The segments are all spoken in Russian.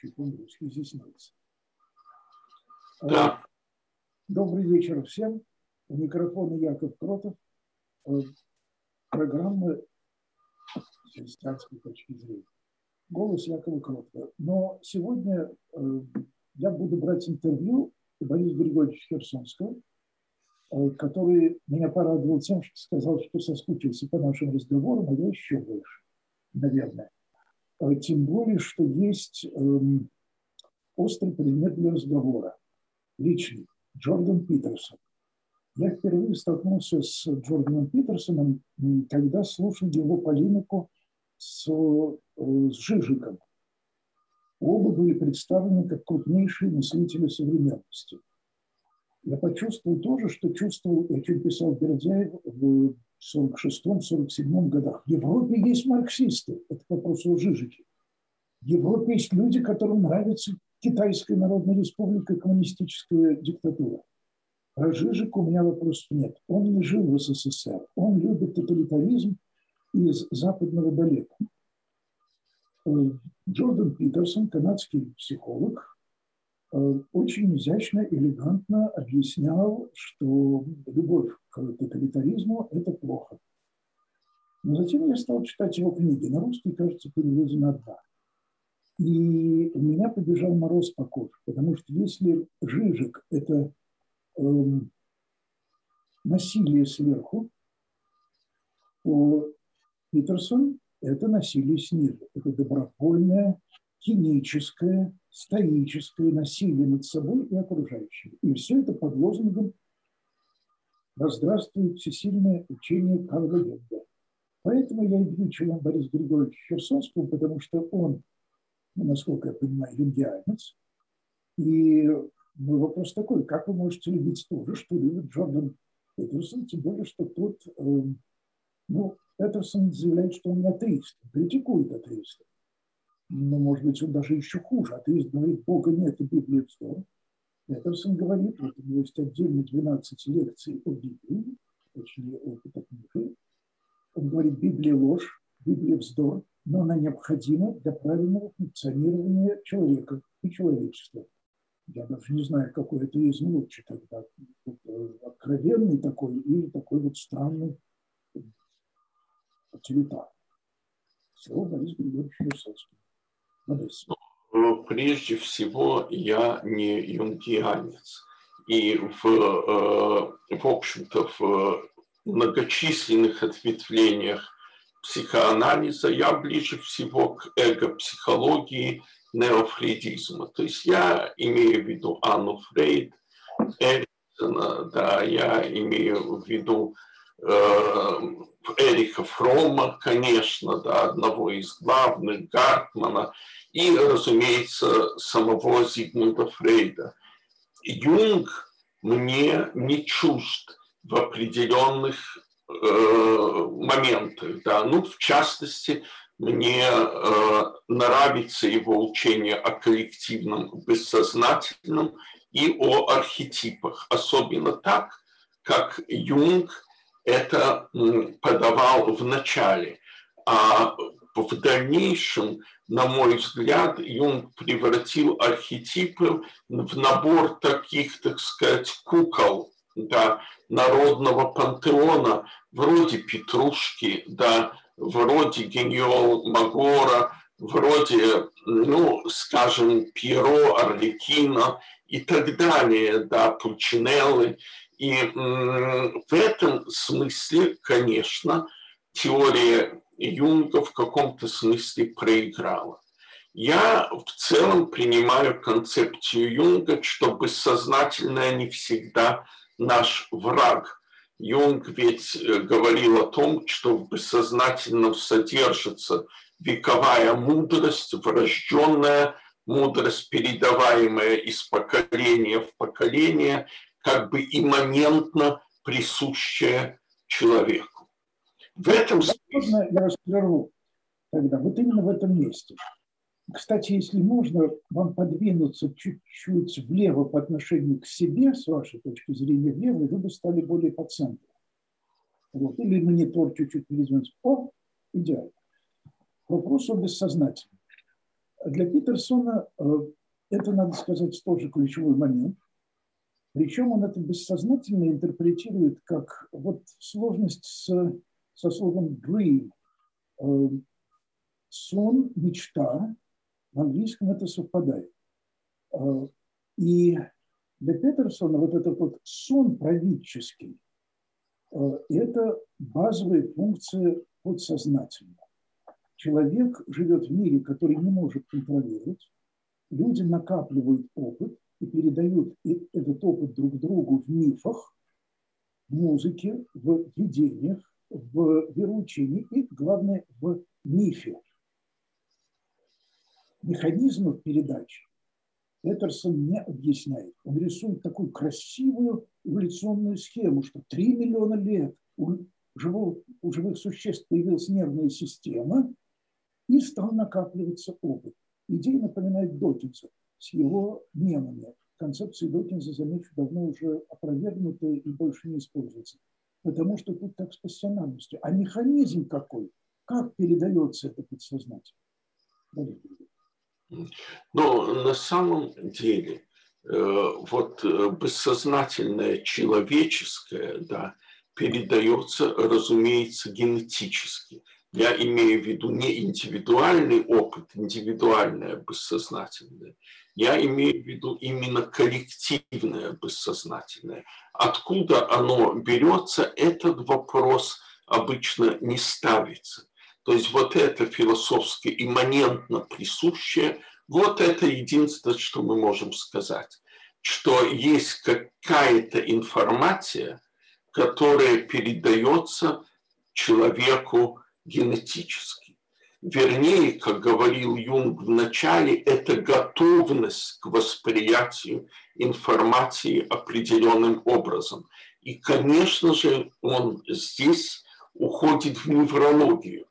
Секундочку, здесь нравится. Да. Добрый вечер всем. У микрофона Яков Кротов. Программа с христианской точки зрения. Голос Якова Кротова. Но сегодня я буду брать интервью у Бориса Григорьевича Херсонского, который меня порадовал тем, что сказал, что соскучился по нашим разговорам, а я еще больше, наверное. Тем более, что есть эм, острый предмет для разговора. Личный. Джордан Питерсон. Я впервые столкнулся с Джорданом Питерсоном, когда слушал его полемику с, э, с Жижиком. Оба были представлены как крупнейшие мыслители современности. Я почувствовал то же, что чувствовал, о чем писал Бердяев в 46-47 годах. В Европе есть марксисты, это вопрос о Жижике. В Европе есть люди, которым нравится Китайская Народная Республика, коммунистическая диктатура. Про Жижик у меня вопросов нет. Он не жил в СССР. Он любит тоталитаризм из западного далека. Э, Джордан Питерсон, канадский психолог, очень изящно, элегантно объяснял, что любовь к тоталитаризму – это плохо. Но затем я стал читать его книги. На русский, кажется, переведена одна. И у меня побежал мороз по коже, потому что если Жижик – это эм, насилие сверху, то Питерсон – это насилие снизу. Это добровольное, киническое, стоическое насилие над собой и окружающими. И все это под лозунгом «Да здравствует всесильное учение Карла Юнга». Поэтому я и включил Борис Григорьевич Херсонского, потому что он ну, насколько я понимаю, юнгианец. И мой вопрос такой, как вы можете любить то же, что любит Джордан Петерсон, тем более, что тут, э, ну, Петерсон заявляет, что он атеист, критикует атеистов. Но, может быть, он даже еще хуже. Атеист говорит, Бога нет, и Библия вздор. Петерсон говорит, вот у него есть отдельно 12 лекций о Библии, точнее, о Пятикнижии. Он говорит, Библия ложь, Библия вздор, но она необходима для правильного функционирования человека и человечества. Я даже не знаю, какой атеизм лучше тогда. Откровенный такой или такой вот странный утилитарный. Слово Борис Григорьевич Высоцкий. Ну, прежде всего, я не юнгианец. И в, э, в общем-то, в многочисленных ответвлениях психоанализа, я ближе всего к эго-психологии неофрейдизма. То есть я имею в виду Анну Фрейд, Эриксона, да, я имею в виду э, Эрика Фрома, конечно, да, одного из главных, Гартмана, и, разумеется, самого Зигмунда Фрейда. Юнг мне не чужд в определенных Э, моменты. Да. Ну, в частности, мне э, нравится его учение о коллективном бессознательном и о архетипах, особенно так, как Юнг это подавал в начале. А в дальнейшем, на мой взгляд, Юнг превратил архетипы в набор таких, так сказать, кукол, да, народного пантеона, вроде Петрушки, да, вроде Гениол Магора, вроде, ну, скажем, Пьеро, Орликино и так далее, да, Пульчинеллы. И в этом смысле, конечно, теория Юнга в каком-то смысле проиграла. Я в целом принимаю концепцию Юнга, что бессознательное не всегда наш враг – Юнг ведь э, говорил о том, что в бессознательном содержится вековая мудрость, врожденная мудрость, передаваемая из поколения в поколение, как бы имманентно присущая человеку. В этом смысле... Я вас прерву тогда. Вот именно в этом месте. Кстати, если можно вам подвинуться чуть-чуть влево по отношению к себе, с вашей точки зрения влево, вы бы стали более по центру. Вот. Или монитор чуть-чуть передвинуть. О, идеально. вопросу о бессознательном. Для Питерсона э, это, надо сказать, тоже ключевой момент. Причем он это бессознательно интерпретирует как вот сложность с, со словом dream. Э, сон, мечта, в английском это совпадает. Э, и для Петерсона вот этот вот сон правительский – это базовая функция подсознательного человек живет в мире, который не может контролировать, люди накапливают опыт и передают этот опыт друг другу в мифах, в музыке, в видениях, в вероучении и, главное, в мифе. Механизмов передачи Петерсон не объясняет. Он рисует такую красивую эволюционную схему, что 3 миллиона лет у живых, у живых существ появилась нервная система, и стал накапливаться опыт. Идея напоминает Докинса с его мемами. Концепции Докинса, замечу, давно уже опровергнуты и больше не используются. Потому что тут так с пассионарностью. А механизм какой? Как передается это подсознательно? Но на самом деле э, вот э, бессознательное человеческое да, передается, разумеется, генетически. Я имею в виду не индивидуальный опыт, индивидуальное бессознательное. Я имею в виду именно коллективное бессознательное. Откуда оно берется, этот вопрос обычно не ставится. То есть вот это философски имманентно присущее, вот это единственное, что мы можем сказать, что есть какая-то информация, которая передается человеку генетически. Вернее, как говорил Юнг в начале, это готовность к восприятию информации определенным образом. И, конечно же, он здесь уходит в неврологию,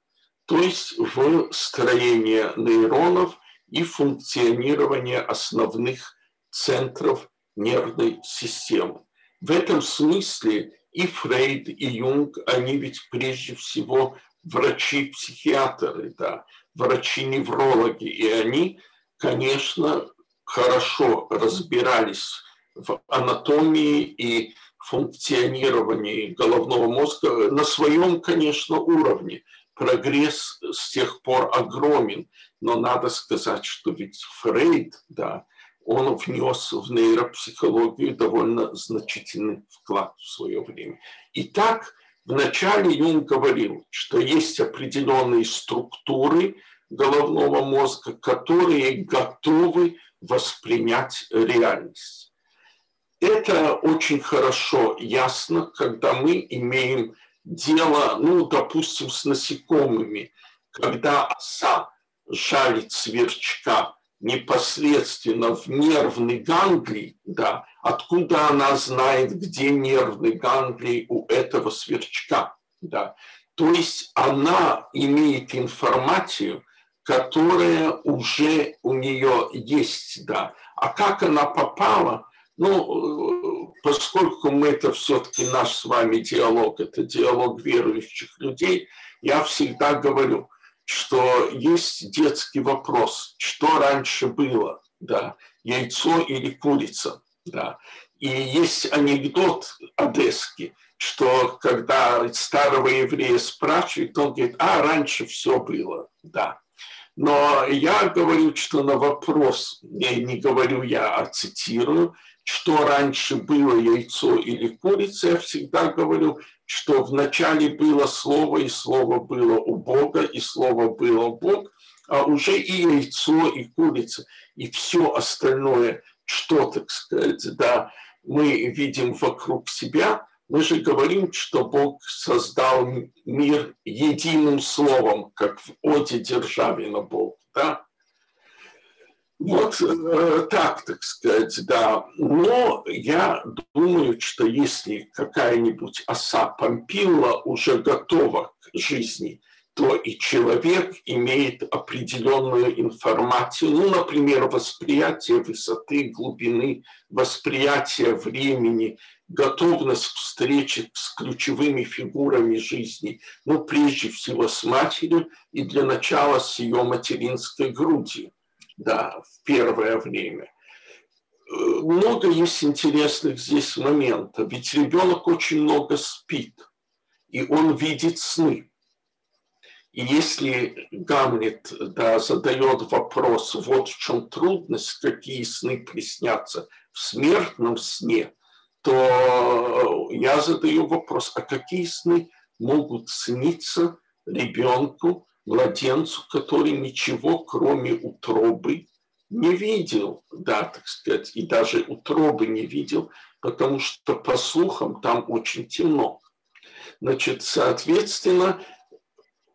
то есть в строение нейронов и функционирование основных центров нервной системы. В этом смысле и Фрейд, и Юнг, они ведь прежде всего врачи-психиатры, да, врачи-неврологи, и они, конечно, хорошо разбирались в анатомии и функционировании головного мозга на своем, конечно, уровне. Прогресс с тех пор огромен, но надо сказать, что ведь Фрейд, да, он внес в нейропсихологию довольно значительный вклад в свое время. Итак, Вначале Юнг говорил, что есть определенные структуры головного мозга, которые готовы воспринять реальность. Это очень хорошо ясно, когда мы имеем дело, ну, допустим, с насекомыми, когда оса жалит сверчка непосредственно в нервный ганглий, да, откуда она знает, где нервный ганглий у этого сверчка. Да. То есть она имеет информацию, которая уже у нее есть. Да. А как она попала? Ну, поскольку мы это все-таки наш с вами диалог, это диалог верующих людей, я всегда говорю, что есть детский вопрос, что раньше было, да, яйцо или курица. Да. И есть анекдот одесский, что когда старого еврея спрашивают, он говорит, а раньше все было, да. Но я говорю, что на вопрос, я не говорю я, а цитирую, что раньше было яйцо или курица, я всегда говорю, что вначале было слово, и слово было у Бога, и слово было Бог, а уже и яйцо, и курица, и все остальное – что, так сказать, да, мы видим вокруг себя, мы же говорим, что Бог создал мир единым словом, как в Оде Державина Бог, да? Вот э, так, так сказать, да. Но я думаю, что если какая-нибудь оса Помпилла уже готова к жизни, то и человек имеет определенную информацию, ну, например, восприятие высоты, глубины, восприятие времени, готовность к с ключевыми фигурами жизни, ну, прежде всего с матерью и для начала с ее материнской грудью, да, в первое время. Э, много есть интересных здесь моментов, ведь ребенок очень много спит, и он видит сны. И если Гамлет да, задает вопрос, вот в чем трудность, какие сны приснятся в смертном сне, то я задаю вопрос, а какие сны могут сниться ребенку, младенцу, который ничего, кроме утробы, не видел, да, так сказать, и даже утробы не видел, потому что, по слухам, там очень темно. Значит, соответственно,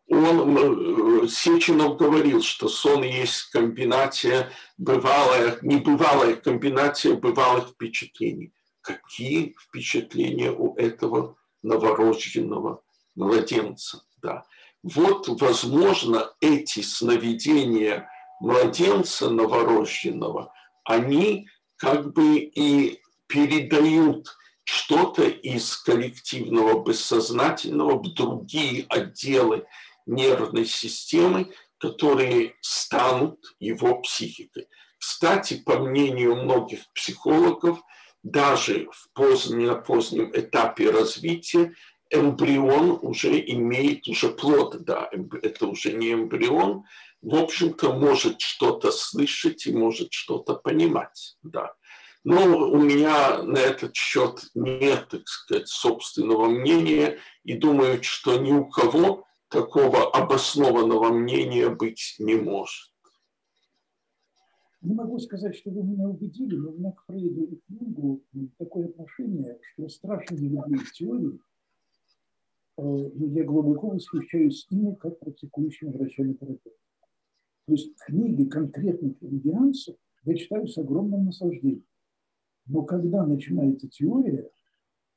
он, Сеченов говорил, что сон есть комбинация бывалая, небывалая комбинация бывалых впечатлений. Какие впечатления у этого новорожденного младенца? Да. Вот, возможно, эти сновидения младенца новорожденного, они как бы и передают что-то из коллективного бессознательного в другие отделы нервной системы, которые станут его психикой. Кстати, по мнению многих психологов, даже в позднем, на позднем этапе развития эмбрион уже имеет уже плод, да, это уже не эмбрион, в общем-то, может что-то слышать и может что-то понимать, да. Но у меня на этот счет нет, так сказать, собственного мнения, и думаю, что ни у кого такого обоснованного мнения быть не может. Не могу сказать, что вы меня убедили, но у меня к Фрейду и Юнгу такое отношение, что страшно не люблю теории, э, но я глубоко восхищаюсь ими как практикующим врачами-терапевтом. То есть книги конкретных индианцев я читаю с огромным наслаждением. Но когда начинается теория,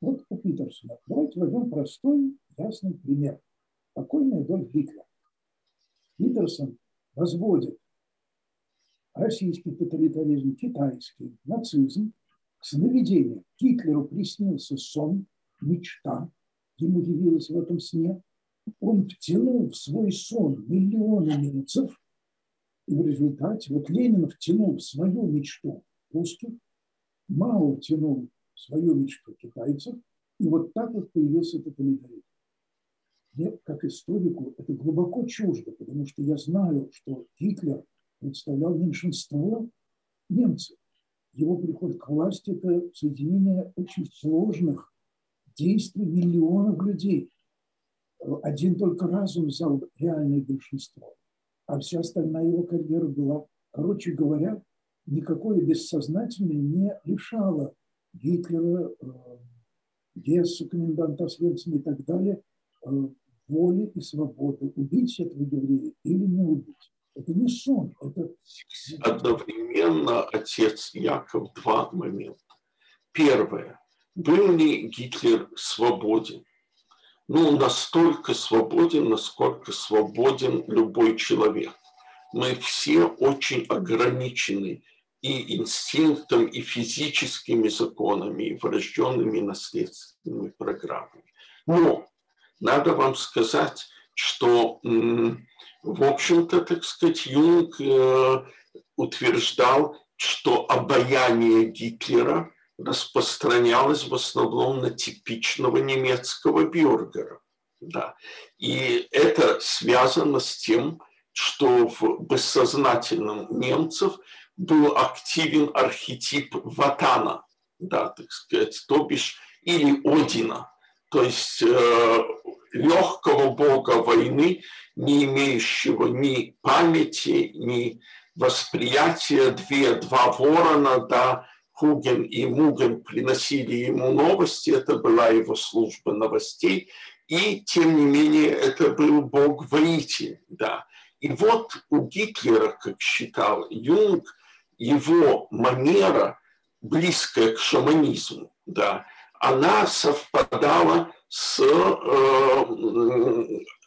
вот у Питерсона, давайте возьмем простой, ясный пример покойный Адольф Гитлер. Питерсон разводит российский тоталитаризм, китайский, нацизм к сновидению. Гитлеру приснился сон, мечта, ему явилось в этом сне. Он втянул в свой сон миллионы немцев, и в результате вот Ленин втянул в свою мечту русских, Мао втянул в свою мечту китайцев, и вот так вот появился тоталитаризм мне, как историку, это глубоко чуждо, потому что я знаю, что Гитлер представлял меньшинство немцев. Его приход к власти – это соединение очень сложных действий миллионов людей. Один только разум взял реальное большинство, а вся остальная его карьера была, короче говоря, никакое бессознательное не лишало Гитлера, э, Гесса, коменданта Освенцима и так далее воли и свободы, убить этого еврея или не убить. Это не сон, это... Одновременно отец Яков два момента. Первое. Был ли Гитлер свободен? Ну, настолько свободен, насколько свободен любой человек. Мы все очень ограничены и инстинктом, и физическими законами, и врожденными наследственными программами. Но надо вам сказать, что, в общем-то, так сказать, Юнг э, утверждал, что обаяние Гитлера распространялось в основном на типичного немецкого бюргера. Да. И это связано с тем, что в бессознательном немцев был активен архетип Ватана, да, так сказать, то бишь, или Одина – то есть э, легкого бога войны, не имеющего ни памяти, ни восприятия. Две, два ворона, да, Хуген и Муген приносили ему новости, это была его служба новостей, и тем не менее это был бог-воитель, да. И вот у Гитлера, как считал Юнг, его манера, близкая к шаманизму, да, она совпадала с э,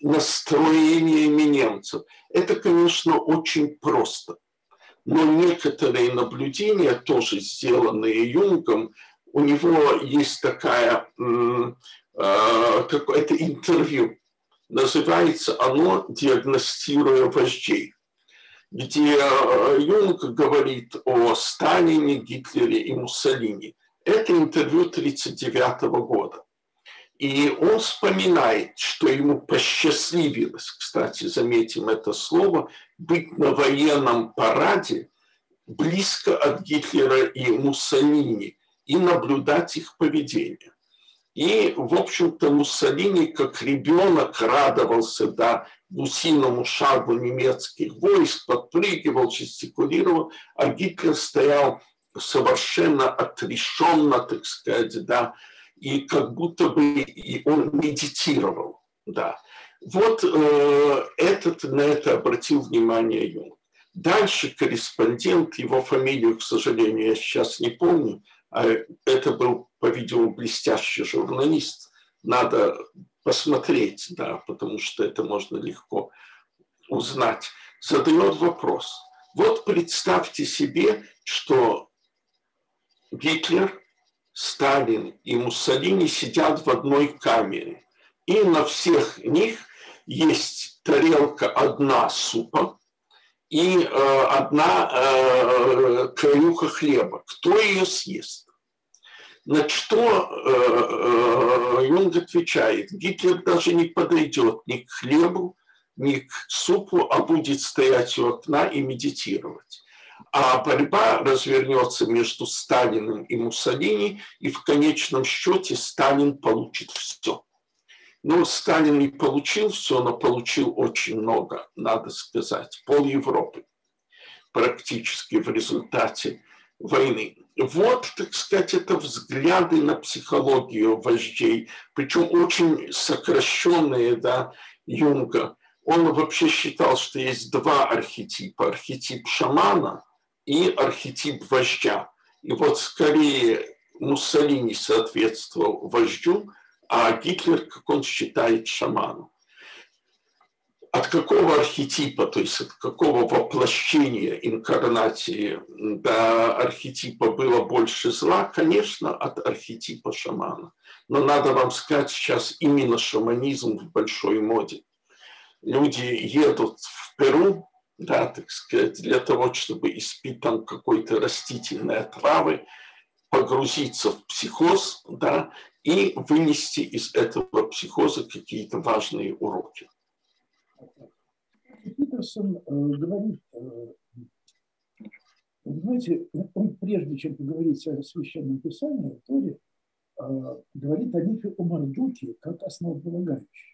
настроениями немцев. Это, конечно, очень просто. Но некоторые наблюдения, тоже сделанные Юнгом, у него есть такая, э, какое-то интервью. Называется оно «Диагностируя вождей», где э, Юнг говорит о Сталине, Гитлере и Муссолини. Это интервью 1939 года. И он вспоминает, что ему посчастливилось, кстати, заметим это слово, быть на военном параде близко от Гитлера и Муссолини и наблюдать их поведение. И, в общем-то, Муссолини как ребенок радовался да, гусиному шагу немецких войск, подпрыгивал, жестикулировал, а Гитлер стоял совершенно отрешенно, так сказать, да, и как будто бы он медитировал, да. Вот э, этот, на это обратил внимание Юнг. Дальше корреспондент, его фамилию, к сожалению, я сейчас не помню, а это был, по-видимому, блестящий журналист. Надо посмотреть, да, потому что это можно легко узнать. Задает вопрос. Вот представьте себе, что Гитлер Сталин и Муссолини сидят в одной камере. И на всех них есть тарелка одна супа и э, одна э, краюха хлеба. Кто ее съест? На что э, э, Юнг отвечает, Гитлер даже не подойдет ни к хлебу, ни к супу, а будет стоять у окна и медитировать а борьба развернется между Сталиным и Муссолини, и в конечном счете Сталин получит все. Но Сталин не получил все, но получил очень много, надо сказать, пол Европы практически в результате войны. Вот, так сказать, это взгляды на психологию вождей, причем очень сокращенные, да, Юнга. Он вообще считал, что есть два архетипа. Архетип шамана – и архетип вождя. И вот скорее Муссолини соответствовал вождю, а Гитлер, как он считает, шаману. От какого архетипа, то есть от какого воплощения инкарнации до архетипа было больше зла, конечно, от архетипа шамана. Но надо вам сказать, сейчас именно шаманизм в большой моде. Люди едут в Перу, да, так сказать, для того, чтобы испить там какой-то растительной отравы, погрузиться в психоз, да, и вынести из этого психоза какие-то важные уроки. Питерсон э, говорит, э, знаете, он прежде чем поговорить о священном писании, Торе, э, говорит о них о Мардуке как основополагающем.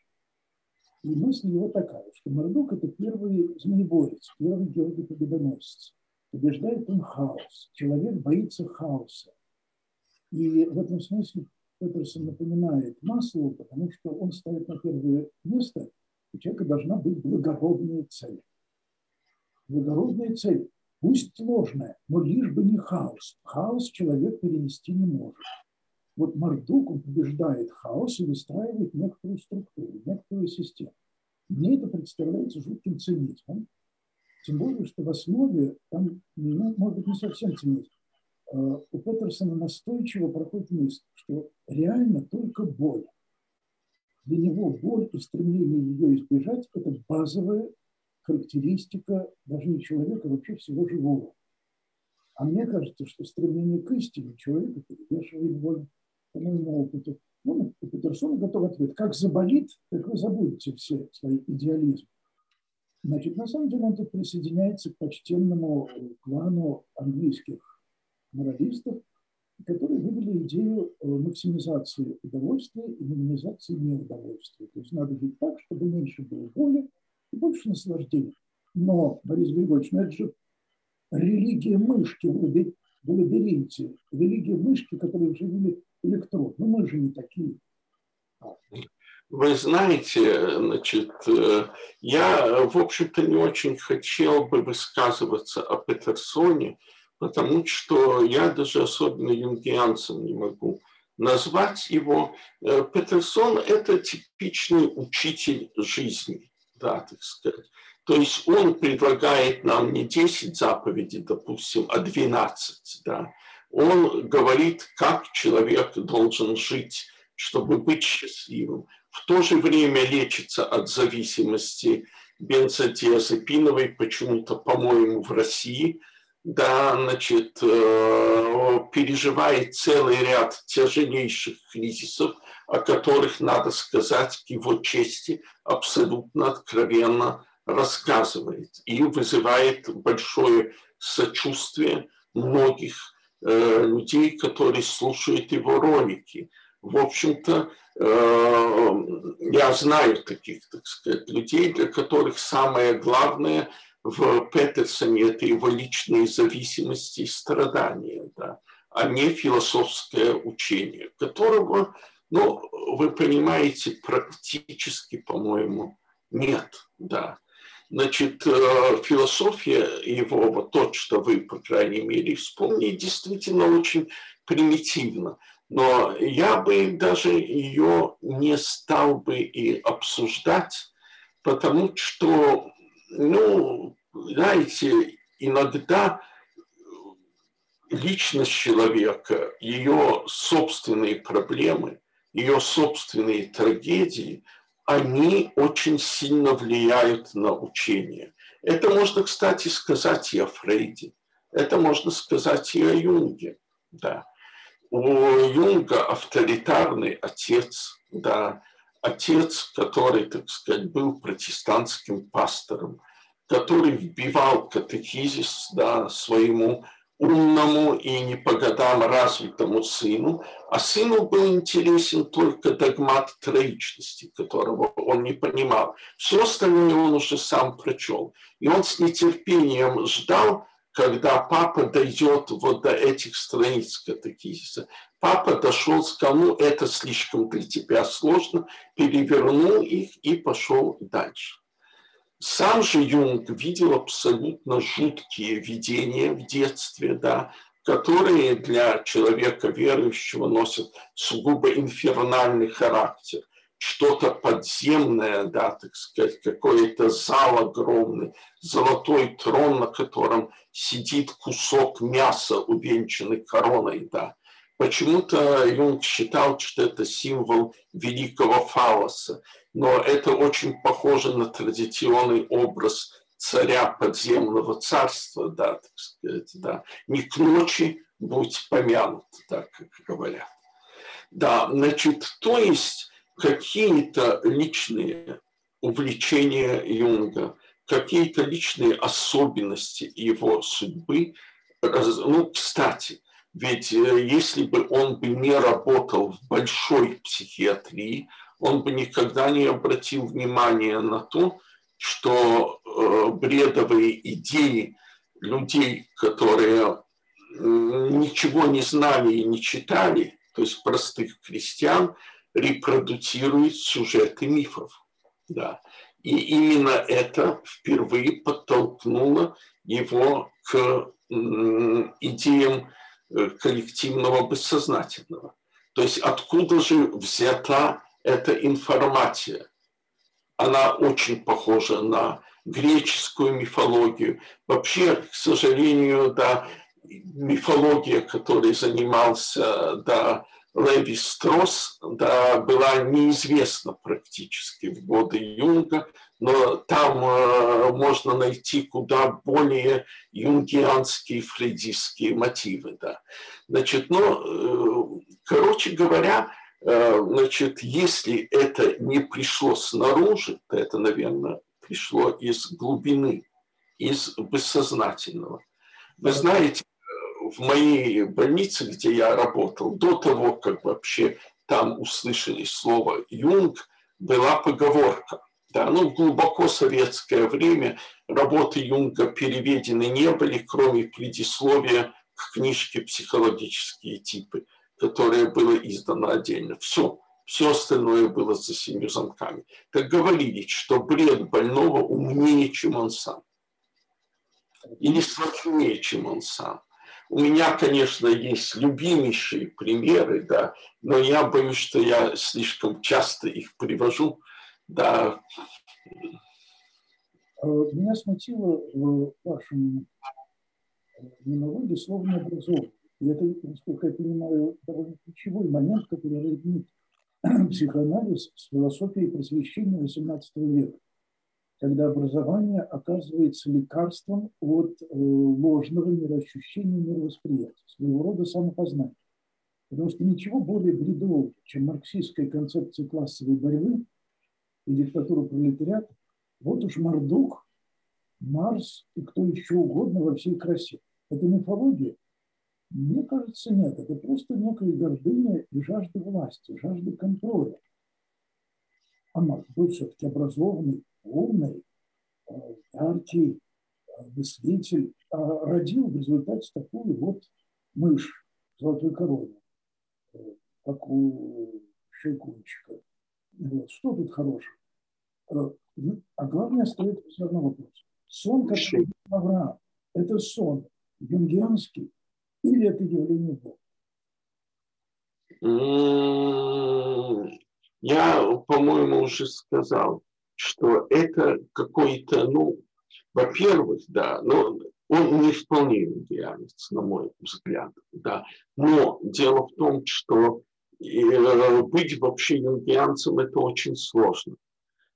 И мысль его такая, что Мордук – это первый змееборец, первый Георгий Победоносец. Побеждает он хаос. Человек боится хаоса. И в этом смысле Петерсон напоминает Маслову, потому что он ставит на первое место, у человека должна быть благородная цель. Благородная цель, пусть сложная, но лишь бы не хаос. Хаос человек перенести не может. Вот Мардук, побеждает хаос и выстраивает некоторую структуру, некоторую систему. Мне это представляется жутким цинизмом, тем более, что в основе там, ну, может быть, не совсем цинизм. А, у Петерсона настойчиво проходит мысль, что реально только боль. Для него боль и стремление ее избежать – это базовая характеристика даже не человека, а вообще всего живого. А мне кажется, что стремление к истине человека перевешивает боль по моему опыту. Ну, у Петерсона готов ответ. Как заболит, так вы забудете все свои идеализмы. Значит, на самом деле он тут присоединяется к почтенному клану английских моралистов, которые вывели идею э, максимизации удовольствия и минимизации неудовольствия. То есть надо жить так, чтобы меньше было боли и больше наслаждения. Но, Борис Григорьевич, ну это же религия мышки в лабиринте, религия мышки, которые живили электрод. Но мы же не такие. Вы знаете, значит, э, я, в общем-то, не очень хотел бы высказываться о Петерсоне, потому что я даже особенно юнгианцам не могу назвать его. Э, Петерсон – это типичный учитель жизни, да, так сказать. То есть он предлагает нам не 10 заповедей, допустим, а 12. Да. Он говорит, как человек должен жить, чтобы быть счастливым. В то же время лечится от зависимости бензодиазепиновой, почему-то, по-моему, в России – да, значит, э, переживает целый ряд тяжелейших кризисов, о которых, надо сказать, к его чести абсолютно откровенно рассказывает и вызывает большое сочувствие многих э, людей, которые слушают его ролики. В общем-то, э, я знаю таких, так сказать, людей, для которых самое главное – в Петерсоне это его личные зависимости и страдания, да, а не философское учение, которого, ну, вы понимаете, практически, по-моему, нет, да. Значит, э, философия его, вот то, что вы, по крайней мере, вспомнили, действительно очень примитивно. Но я бы даже ее не стал бы и обсуждать, потому что, ну, знаете, иногда личность человека, ее собственные проблемы, ее собственные трагедии, они очень сильно влияют на учение. Это можно, кстати, сказать и о Фрейде, это можно сказать и о Юнге. Да. У Юнга авторитарный отец, да, отец, который, так сказать, был протестантским пастором, который вбивал катехизис да, своему умному и не по годам развитому сыну, а сыну был интересен только догмат троичности, которого он не понимал. Все остальное он уже сам прочел. И он с нетерпением ждал, когда папа дойдет вот до этих страниц катехизиса. Папа дошел, сказал, ну это слишком для тебя сложно, перевернул их и пошел дальше. Сам же Юнг видел абсолютно жуткие видения в детстве, да, которые для человека верующего носят сугубо инфернальный характер. Что-то подземное, да, так сказать, какой-то зал огромный, золотой трон, на котором сидит кусок мяса, увенчанный короной, да. Почему-то Юнг считал, что это символ великого фалоса но это очень похоже на традиционный образ царя подземного царства, да, так сказать, да. Не к ночи будь помянут, так как говорят. Да, значит, то есть какие-то личные увлечения Юнга, какие-то личные особенности его судьбы. Ну, кстати, ведь э, если бы он бы не работал в большой психиатрии, он бы никогда не обратил внимания на то, что э, бредовые идеи людей, которые ничего не знали и не читали, то есть простых крестьян, репродуцируют сюжеты мифов. Да. И именно это впервые подтолкнуло его к идеям коллективного бессознательного. То есть откуда же взята это информация. Она очень похожа на греческую мифологию. Вообще, к сожалению, да, мифология, которой занимался да, Леви Строс, да, была неизвестна практически в годы Юнга, но там э, можно найти куда более юнгианские, фрейдистские мотивы. Да. Значит, ну, э, короче говоря, Э, значит, если это не пришло снаружи, то это, наверное, пришло из глубины, из бессознательного. Вы знаете, в моей больнице, где я работал, до того, как вообще там услышали слово «Юнг», была поговорка. Да, ну, глубоко советское время работы Юнга переведены не были, кроме предисловия к книжке «Психологические типы» которое было издано отдельно. Все, все остальное было за семью замками. Как говорили, что бред больного умнее, чем он сам. Или сложнее, чем он сам. У меня, конечно, есть любимейшие примеры, да, но я боюсь, что я слишком часто их привожу, да. А меня смутило в вашем монологе слово «необразованный». И это, насколько я понимаю, довольно ключевой момент, который роднит психоанализ с философией просвещения XVIII века когда образование оказывается лекарством от э, ложного мироощущения, мировосприятия, своего рода самопознания. Потому что ничего более бредового, чем марксистская концепция классовой борьбы и диктатура пролетариата, вот уж Мордук, Марс и кто еще угодно во всей красе. Это мифология? Мне кажется, нет. Это просто некая гордыня и жажда власти, жажда контроля. Марс был все-таки образованный, умный, э, яркий э, мыслитель, а родил в результате такую вот мышь золотой короны, э, как у Щелкунчика. Вот. Что тут хорошего? А главное остается все равно вопрос. Сон, как Авраам, это сон юнгианский или это явление Бога? Я, по-моему, уже сказал, что это какой-то, ну, во-первых, да, но он не вполне индианец, на мой взгляд, да. Но дело в том, что э, быть вообще юнгианцем – это очень сложно.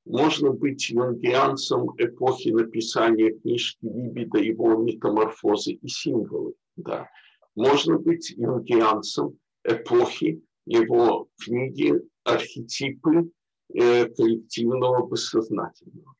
Можно быть юнгианцем эпохи написания книжки Либида, его метаморфозы и символы. Да. Можно быть юнгианцем эпохи его книги «Архетипы Э, коллективного бессознательного.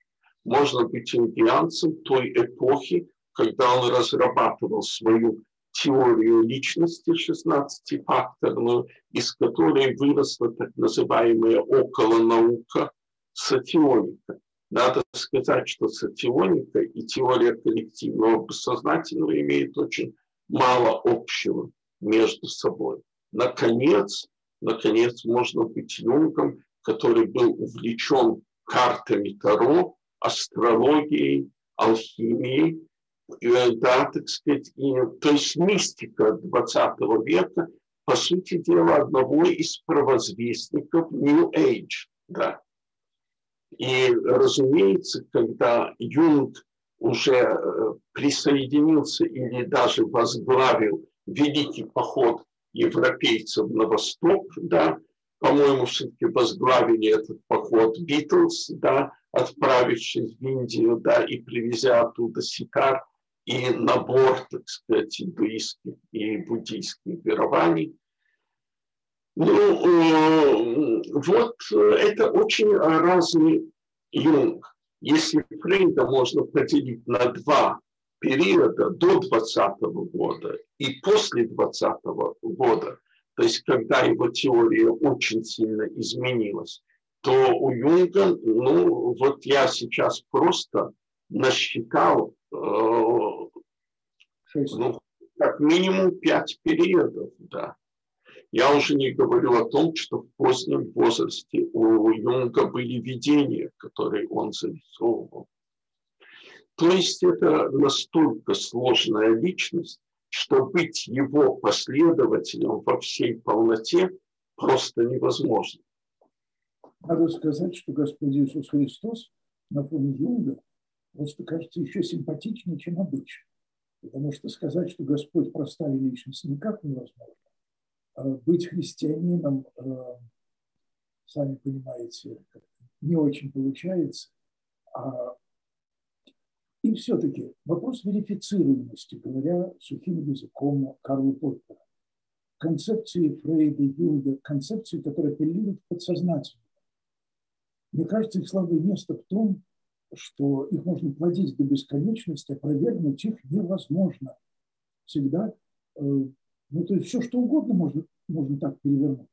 Можно быть индианцем той эпохи, когда он разрабатывал свою теорию личности 16-факторную, из которой выросла так называемая околонаука сатионика. Надо сказать, что сатионика и теория коллективного бессознательного имеют очень мало общего между собой. Наконец, наконец, можно быть юнгом который был увлечен картами Таро, астрологией, алхимией, э, да, так сказать, и, то есть мистика 20 века, по сути дела, одного из провозвестников New Age, да. И, разумеется, когда Юнг уже э, присоединился или даже возглавил великий поход европейцев на восток, да, по-моему, все-таки возглавили этот поход Битлз, да, отправившись в Индию, да, и привезя оттуда сикар и набор, так сказать, индуистских и буддийских верований. Ну, э, вот это очень разный Юнг. Если Фрейда можно поделить на два периода, до 20 года и после 20 года – то есть когда его теория очень сильно изменилась, то у Юнга, ну вот я сейчас просто насчитал э, ну, как минимум пять периодов, да. Я уже не говорю о том, что в позднем возрасте у Юнга были видения, которые он зарисовывал. То есть это настолько сложная личность, что быть его последователем во всей полноте просто невозможно. Надо сказать, что Господь Иисус Христос на фоне Юнга просто кажется еще симпатичнее, чем обычно. Потому что сказать, что Господь простая личность, никак невозможно. А быть христианином, э, сами понимаете, не очень получается. А и все-таки вопрос верифицируемости, говоря сухим языком Карла Поппера, концепции Фрейда, Юнга, концепции, которые апеллируют к подсознательному. Мне кажется, их слабое место в том, что их можно плодить до бесконечности, опровергнуть их невозможно. Всегда, э, ну то есть все, что угодно можно, можно так перевернуть.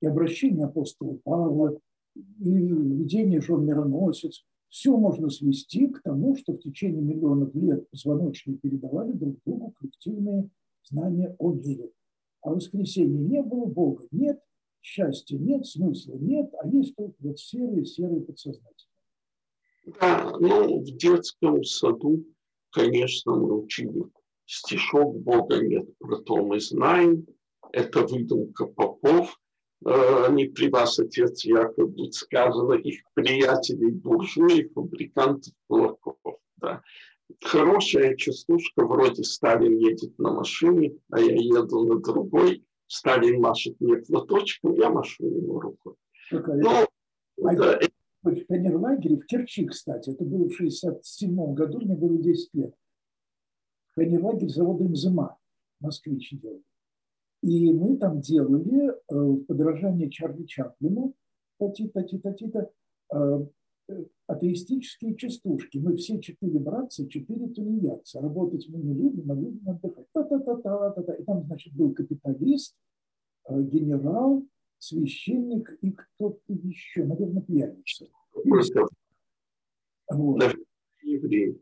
И обращение апостола Павла, и видение жен мироносец, все можно свести к тому, что в течение миллионов лет позвоночные передавали друг другу коллективные знания о мире. А воскресенье не было, Бога нет, счастья нет, смысла нет, а есть только вот серые, серые подсознательные. Да, ну, в детском саду, конечно, мы учили стишок Бога нет, про то мы знаем, это выдумка попов, э, не при вас, отец Яков, тут сказано, их приятелей буржуи, фабрикантов кулаков. Да. Хорошая частушка, вроде Сталин едет на машине, а я еду на другой, Сталин машет мне платочком, я машу ему руку. Ну, а да, в пионерлагере в Керчи, кстати, это было в 67 году, мне было 10 лет. Пионерлагерь завода МЗМА, москвич делал. И мы там делали э, в подражание Чарли Чаплину, тати-тати-тати-та, э, атеистические частушки. Мы все четыре братца, четыре тунеядца. Работать мы не любим, а любим отдыхать. Та-та-та-та-та-та. И там, значит, был капиталист, э, генерал, священник и кто-то еще, наверное, пьяница. Вот. Евреи.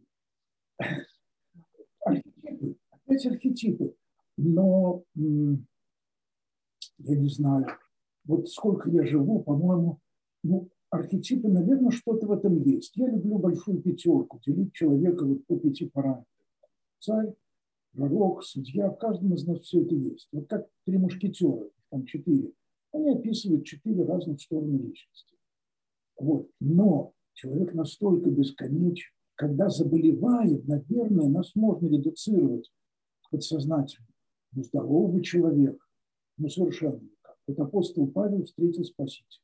Архетипы, опять архетипы. Но я не знаю, вот сколько я живу, по-моему, ну, архетипы, наверное, что-то в этом есть. Я люблю большую пятерку, делить человека вот по пяти параметрам. Царь, пророк, судья, в каждом из нас все это есть. Вот как три мушкетера, там четыре. Они описывают четыре разных стороны личности. Вот. Но человек настолько бесконечен, когда заболевает, наверное, нас можно редуцировать подсознательно. Ну, здорового человека, ну, совершенно никак. Вот апостол Павел встретил Спасителя.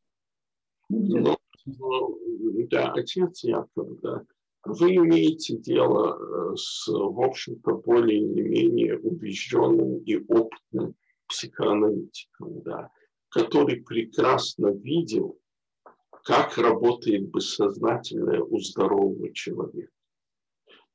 Ну, где ну, ну, да, отец Яков, да. Вы имеете дело э, с, в общем-то, более или менее убежденным и опытным психоаналитиком, да, который прекрасно видел, как работает бессознательное у здорового человека.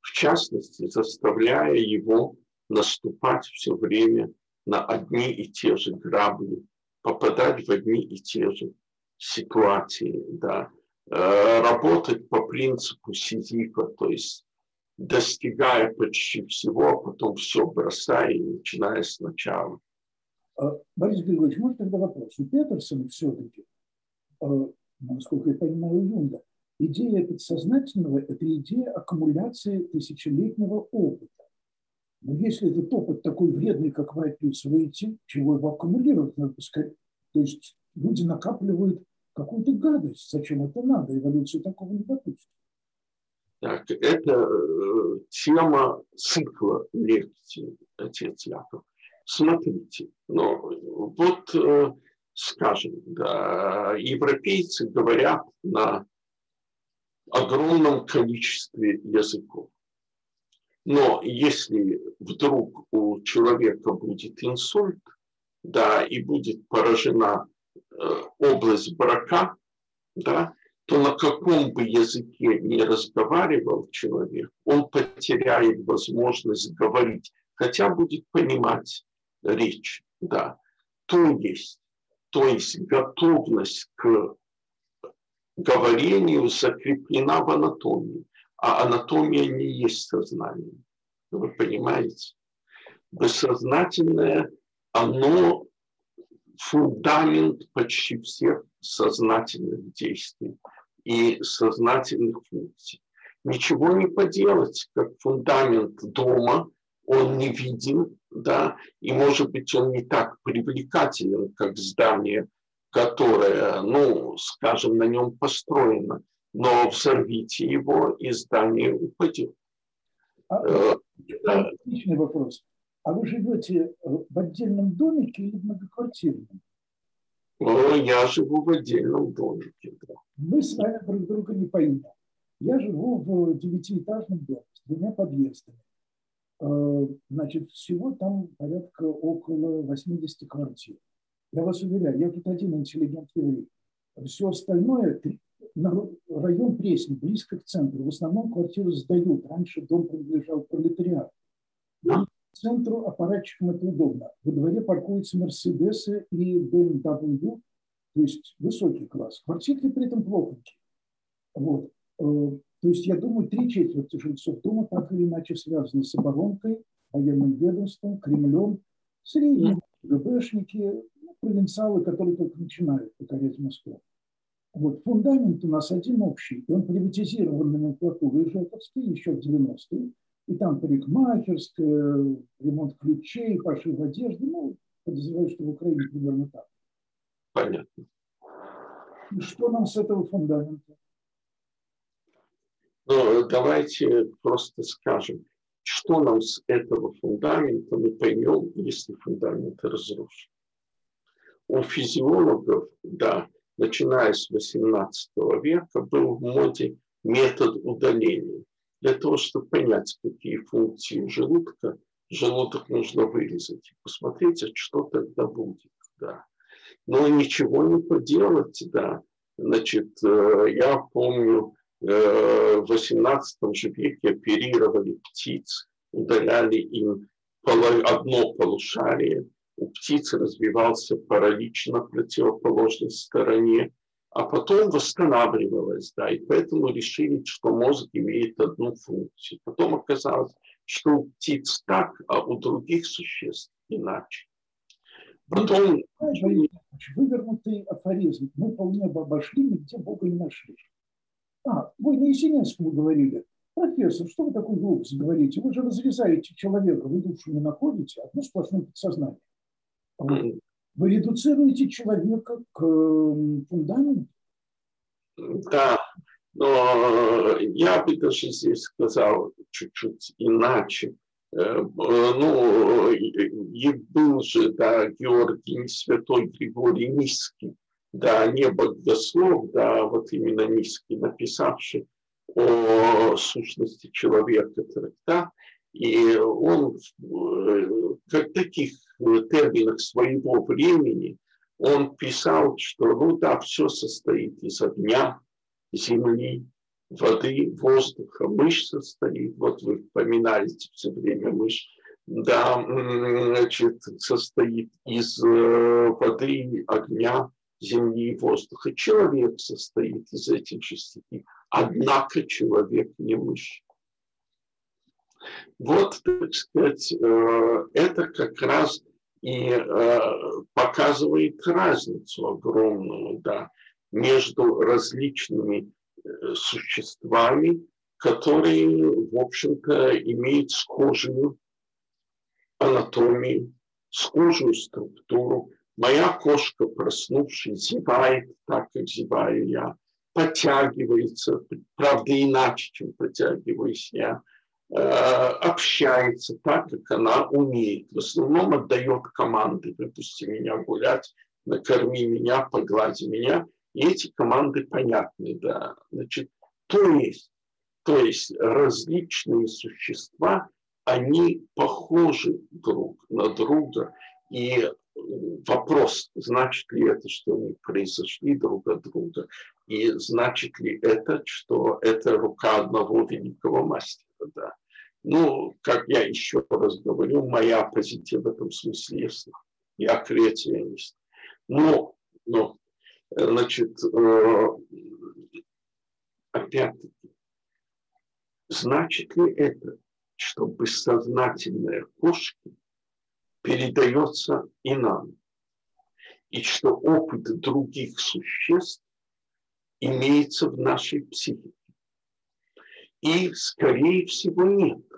В частности, заставляя его наступать все время на одни и те же грабли, попадать в одни и те же ситуации, да, э, работать по принципу Сизифа, то есть достигая почти всего, а потом все бросая и начиная сначала. А, Борис Григорьевич, может тогда вопрос? У Петерсона все-таки, э, насколько я понимаю, Юнга, идея подсознательного – это идея аккумуляции тысячелетнего опыта. Но если этот опыт такой вредный, как вы описываете, чего его аккумулировать надо сказать? То есть люди накапливают какую-то гадость. Зачем это надо? Эволюция такого не допустит. Так, это э, тема цикла лекций, отец Яков. Смотрите, ну, вот, э, скажем, да, европейцы говорят на огромном количестве языков. Но если вдруг у человека будет инсульт, да, и будет поражена э, область брака, да, то на каком бы языке ни разговаривал человек, он потеряет возможность говорить, хотя будет понимать речь, да. То есть, то есть готовность к говорению закреплена в анатомии а анатомия не есть сознание. Вы понимаете? Бессознательное, оно фундамент почти всех сознательных действий и сознательных функций. Ничего не поделать, как фундамент дома, он не виден, да, и, может быть, он не так привлекателен, как здание, которое, ну, скажем, на нем построено но взорвите его, и здание упадет. А, э, отличный вопрос. А вы живете в отдельном домике или в многоквартирном? Ну, я живу в отдельном домике. Да. Мы с вами друг друга не поймем. Я живу в девятиэтажном доме с двумя подъездами. Э, значит, всего там порядка около 80 квартир. Я вас уверяю, я тут один интеллигент еврей. Все остальное район Пресни, близко к центру. В основном квартиры сдают. Раньше дом принадлежал пролетариату. К центру аппаратчикам это удобно. Во дворе паркуются Мерседесы и BMW, то есть высокий класс. Квартирки при этом плохонькие. Вот. Э, то есть, я думаю, три четверти жильцов дома так или иначе связаны с оборонкой, военным ведомством, Кремлем, средние ГБшники, ну, провинциалы, которые только начинают покорять Москву. Вот фундамент у нас один общий, и он приватизирован номенклатурой Ижевковской еще в 90-е. И там парикмахерская, ремонт ключей, пошив одежды. Ну, подозреваю, что в Украине примерно так. Понятно. И что нам с этого фундамента? Ну, давайте просто скажем, что нам с этого фундамента мы поймем, если фундамент разрушен. У физиологов, да, начиная с 18 века, был в моде метод удаления. Для того, чтобы понять, какие функции желудка, желудок нужно вырезать и посмотреть, а что тогда будет. Да. Но ничего не поделать, да. Значит, э, я помню, э, в 18 же веке оперировали птиц, удаляли им одно полушарие, у птицы развивался паралич на противоположной стороне, а потом восстанавливалась, да, и поэтому решили, что мозг имеет одну функцию. Потом оказалось, что у птиц так, а у других существ иначе. Потом... Вывернутый афоризм. Мы полнеба обошли, нигде Бога не нашли. А, вы на Есенинском говорили. Профессор, что вы такой глупость говорите? Вы же разрезаете человека, вы душу не находите, одно сплошное подсознание. Вы редуцируете человека к фундаменту? Да, но я бы даже здесь сказал чуть-чуть иначе. Э, ну, и был же, да, Георгий Святой Григорий Низкий, да, не богослов, да, вот именно Низкий, написавший о сущности человека трактат, и он э, как таких терминах своего времени, он писал, что ну да, все состоит из огня, земли, воды, воздуха, мышь состоит, вот вы поминаете все время мышь, да, значит, состоит из э, воды, огня, земли и воздуха. Человек состоит из этих частей, однако человек не мышь. Вот, так сказать, э, это как раз и э, показывает разницу огромную да, между различными э, существами, которые, в общем-то, имеют схожую анатомию, схожую структуру. Моя кошка, проснувшись, зевает так, как зеваю я, подтягивается, правда, иначе, чем подтягиваюсь я, общается так, как она умеет. В основном отдает команды, выпусти меня гулять, накорми меня, поглади меня. И эти команды понятны, да. Значит, то есть, то есть различные существа, они похожи друг на друга. И вопрос, значит ли это, что они произошли друг от друга, и значит ли это, что это рука одного великого мастера. Да. Ну, как я еще раз говорю, моя позиция в этом смысле ясна. Я креационист. Но, но значит, э, опять-таки, значит ли это, что бессознательная кошки передается и нам, и что опыт других существ имеется в нашей психике? И, скорее всего, нет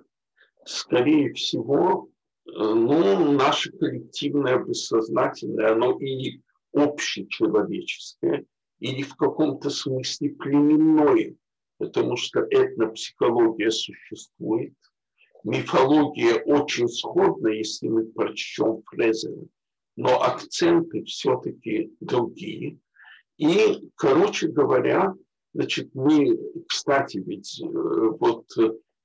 скорее всего, э, ну, наше коллективное бессознательное, оно и общечеловеческое, или в каком-то смысле племенное, потому что этнопсихология существует. Мифология очень сходна, если мы прочтем Фрезера, но акценты все-таки другие. И, короче говоря, значит, мы, кстати, ведь э, вот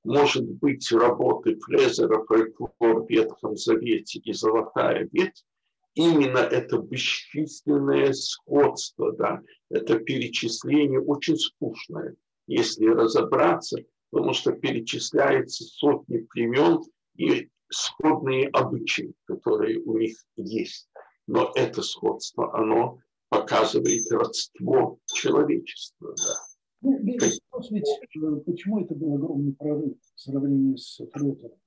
может быть, работы Фрезера «Фольклор в Ветхом Завете» и «Золотая ветвь», именно это бесчисленное сходство, да, это перечисление очень скучное, если разобраться, потому что перечисляется сотни племен и сходные обычаи, которые у них есть. Но это сходство, оно показывает родство человечества. Да. Ну, Левистрос ведь, э, почему это был огромный прорыв в сравнении с Фретером?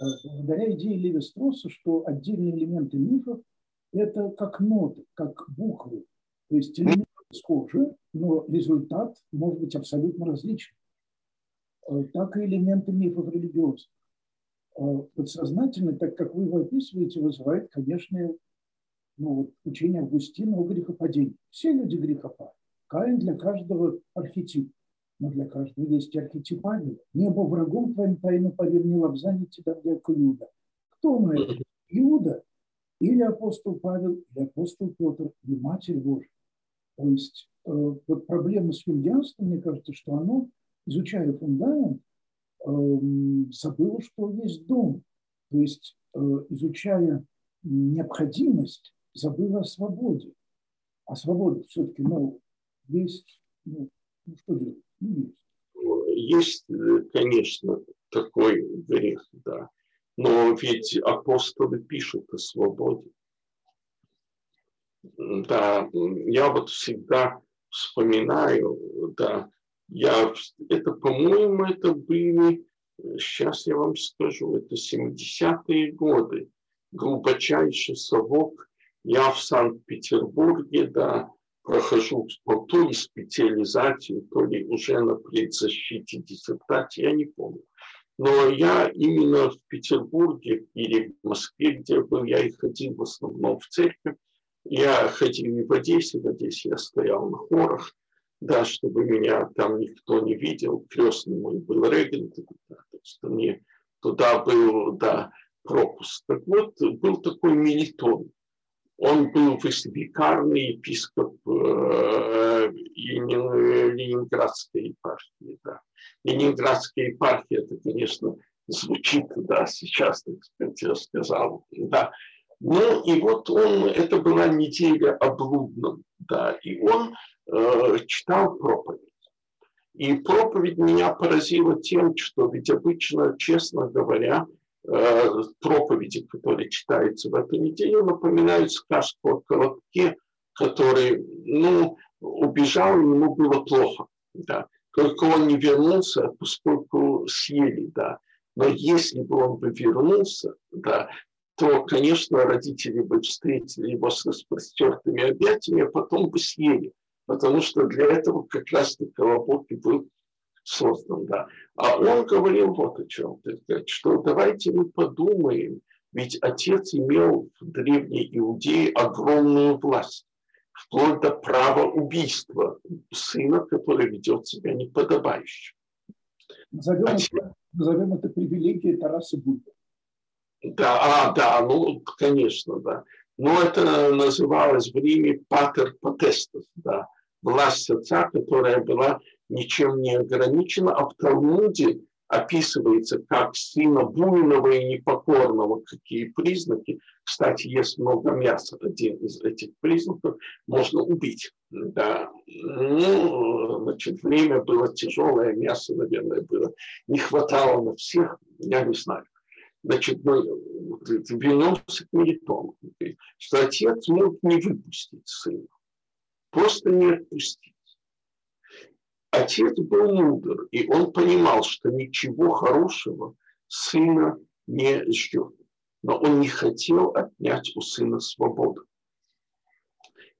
Э, благодаря идее Левистроса, что отдельные элементы мифов – это как ноты, как буквы. То есть элементы схожи, но результат может быть абсолютно различным. Э, так и элементы мифов религиозных. Подсознательно, так как вы его описываете, вызывает, конечно, ну, вот, учение Августина о грехопадении. Все люди грехопадают. Каин для каждого архетип. Но для каждого есть архетип ангела. Небо врагом твоим тайну поверь, не лобзанит тебя, як Иуда. Кто мы? Иуда или апостол Павел, или апостол Петр, или Матерь Божья. То есть э, вот проблема с юнгианством, мне кажется, что оно, изучая фундамент, э, забыло, что есть дом. То есть э, изучая необходимость, забыла о свободе. А свобода все-таки, ну, есть, ну, ну что делать? Ну, есть. Есть, конечно, такой грех, да. Но ведь апостолы пишут о свободе. Да, я вот всегда вспоминаю, да, я, это, по-моему, это были, сейчас я вам скажу, это 70-е годы, глубочайший совок. Я в Санкт-Петербурге, да, прохожу то ли специализацию, то ли уже на предзащите диссертации, я не помню. Но я именно в Петербурге или в Москве, где был, я и ходил в основном в церковь. Я ходил и в Одессе, в Одессе я стоял на хорах, да, чтобы меня там никто не видел. Крестный мой был регент, да, так что мне туда был, да, пропуск. Так вот, был такой Мелитон. Он был высокикарный епископ э, Ленинградской епархии. Да. Ленинградская епархия, это, конечно, звучит, да, сейчас, так сказать, я сказал, да. Ну, и вот он, это была неделя о блудном, да, и он э, читал проповедь. И проповедь меня поразила тем, что ведь обычно, честно говоря, проповеди, которые читаются в эту неделю, напоминают сказку о колобке, который, ну, убежал, ему было плохо, да. Только он не вернулся, поскольку съели, да. Но если бы он бы вернулся, да, то, конечно, родители бы встретили его с распростертыми объятиями, а потом бы съели. Потому что для этого как раз-таки колобок и был создан, да. А он говорил вот о чем, что давайте мы подумаем, ведь отец имел в Древней Иудее огромную власть, вплоть до права убийства сына, который ведет себя неподобающе. Назовем, это, назовем это привилегией Тараса Бульба. Да, а, да, ну, конечно, да. Но это называлось в Риме патер потестас, да, власть отца, которая была ничем не ограничена, а в Талмуде описывается как сына буйного и непокорного, какие признаки. Кстати, есть много мяса, один из этих признаков можно убить. Да. Ну, значит, время было тяжелое, мясо, наверное, было. Не хватало на всех, я не знаю. Значит, мы вернемся к Меритону, что отец мог не выпустить сына, просто не отпустить. Отец был мудр, и он понимал, что ничего хорошего сына не ждет. Но он не хотел отнять у сына свободу.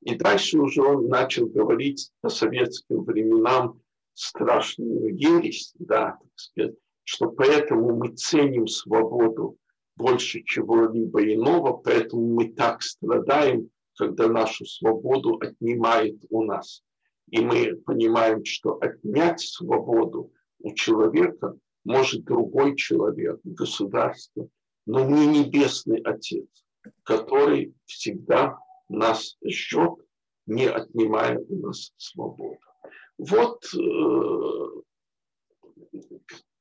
И дальше уже он начал говорить по советским временам страшную ересь, да, так сказать, что поэтому мы ценим свободу больше чего-либо иного, поэтому мы так страдаем, когда нашу свободу отнимает у нас. И мы понимаем, что отнять свободу у человека может другой человек, государство, но не небесный Отец, который всегда нас ждет, не отнимая у нас свободу. Вот э,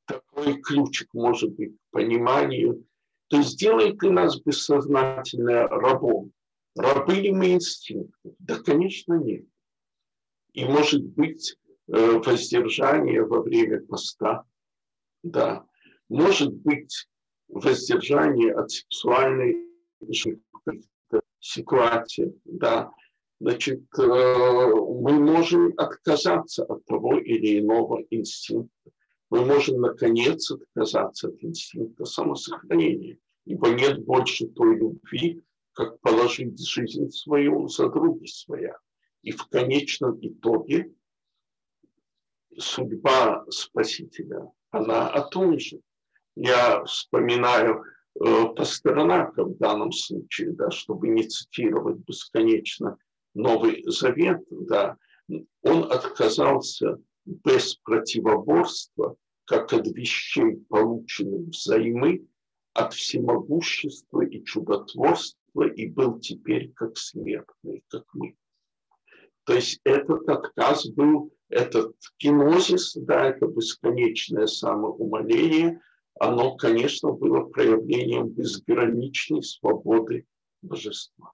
такой ключик может быть к пониманию. То есть делает ли нас бессознательно рабом? Рабы ли мы инстинктов? Да, конечно, нет. И может быть э, воздержание во время поста, да. Может быть воздержание от сексуальной ситуации, да. Значит, э, мы можем отказаться от того или иного инстинкта. Мы можем, наконец, отказаться от инстинкта самосохранения, ибо нет больше той любви, как положить жизнь свою за други своя. И в конечном итоге судьба Спасителя она о том же. Я вспоминаю э, Пастернака в данном случае, да, чтобы не цитировать бесконечно Новый Завет, да, он отказался без противоборства, как от вещей, полученных взаймы, от всемогущества и чудотворства, и был теперь как смертный, как мы. То есть этот отказ был, этот кинозис, да, это бесконечное самоумоление, оно, конечно, было проявлением безграничной свободы божества.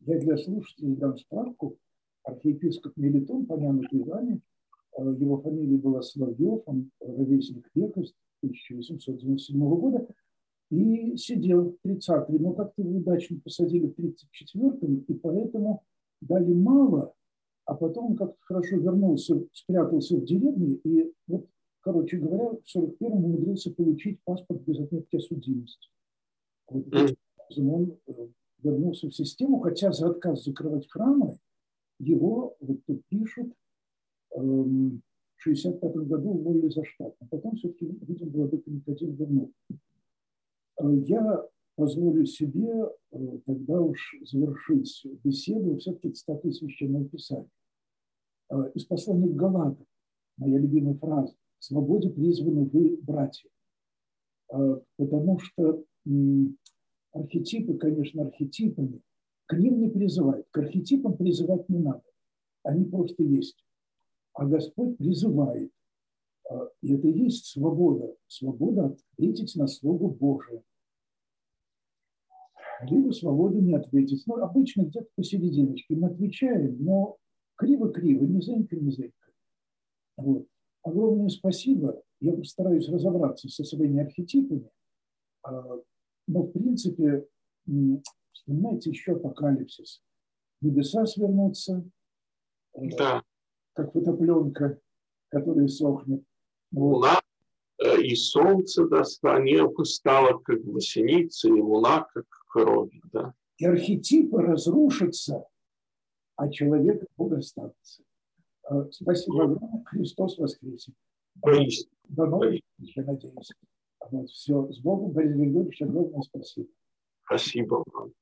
Я для слушателей дам справку. Архиепископ Мелитон, помянутый вами, э, его фамилия была Соловьев, он ровесник века 1897 года, и сидел в 30-е, но как-то его удачно посадили в 34-м, и поэтому дали мало, а потом как-то хорошо вернулся, спрятался в деревне, и вот, короче говоря, в 41-м умудрился получить паспорт без отметки судимости. Вот, он э, вернулся в систему, хотя за отказ закрывать храмы его, вот тут пишут, эм, в 65 году уволили за штат, а потом все-таки, видимо, владыка Никодим вернул. Э, я позволю себе э, тогда уж завершить беседу все-таки цитаты Священного Писания. Э, из послания к Галатам, моя любимая фраза, «В свободе призваны вы, братья». Потому что архетипы, конечно, архетипами, к ним не призывают. К архетипам призывать не надо. Они просто есть. А Господь призывает. И это и есть свобода. Свобода ответить на Слово Божие. Либо свобода не ответить. Ну, обычно где-то посерединочке мы отвечаем, но криво-криво, не зенька, не зенька. Вот. Огромное спасибо. Я постараюсь разобраться со своими архетипами. А, но, в принципе, вспоминайте еще апокалипсис. Небеса свернутся, да. как фотопленка, которая сохнет. Вот. Луна э, и солнце да, небо стало как власеница, и луна как кровь. Да. И архетипы разрушатся, а человек Бог останется. Э, спасибо огромное. Христос воскресе. До новых я надеюсь. Вот, все. С Богом, Борис Григорьевич, огромное спасибо. Спасибо вам.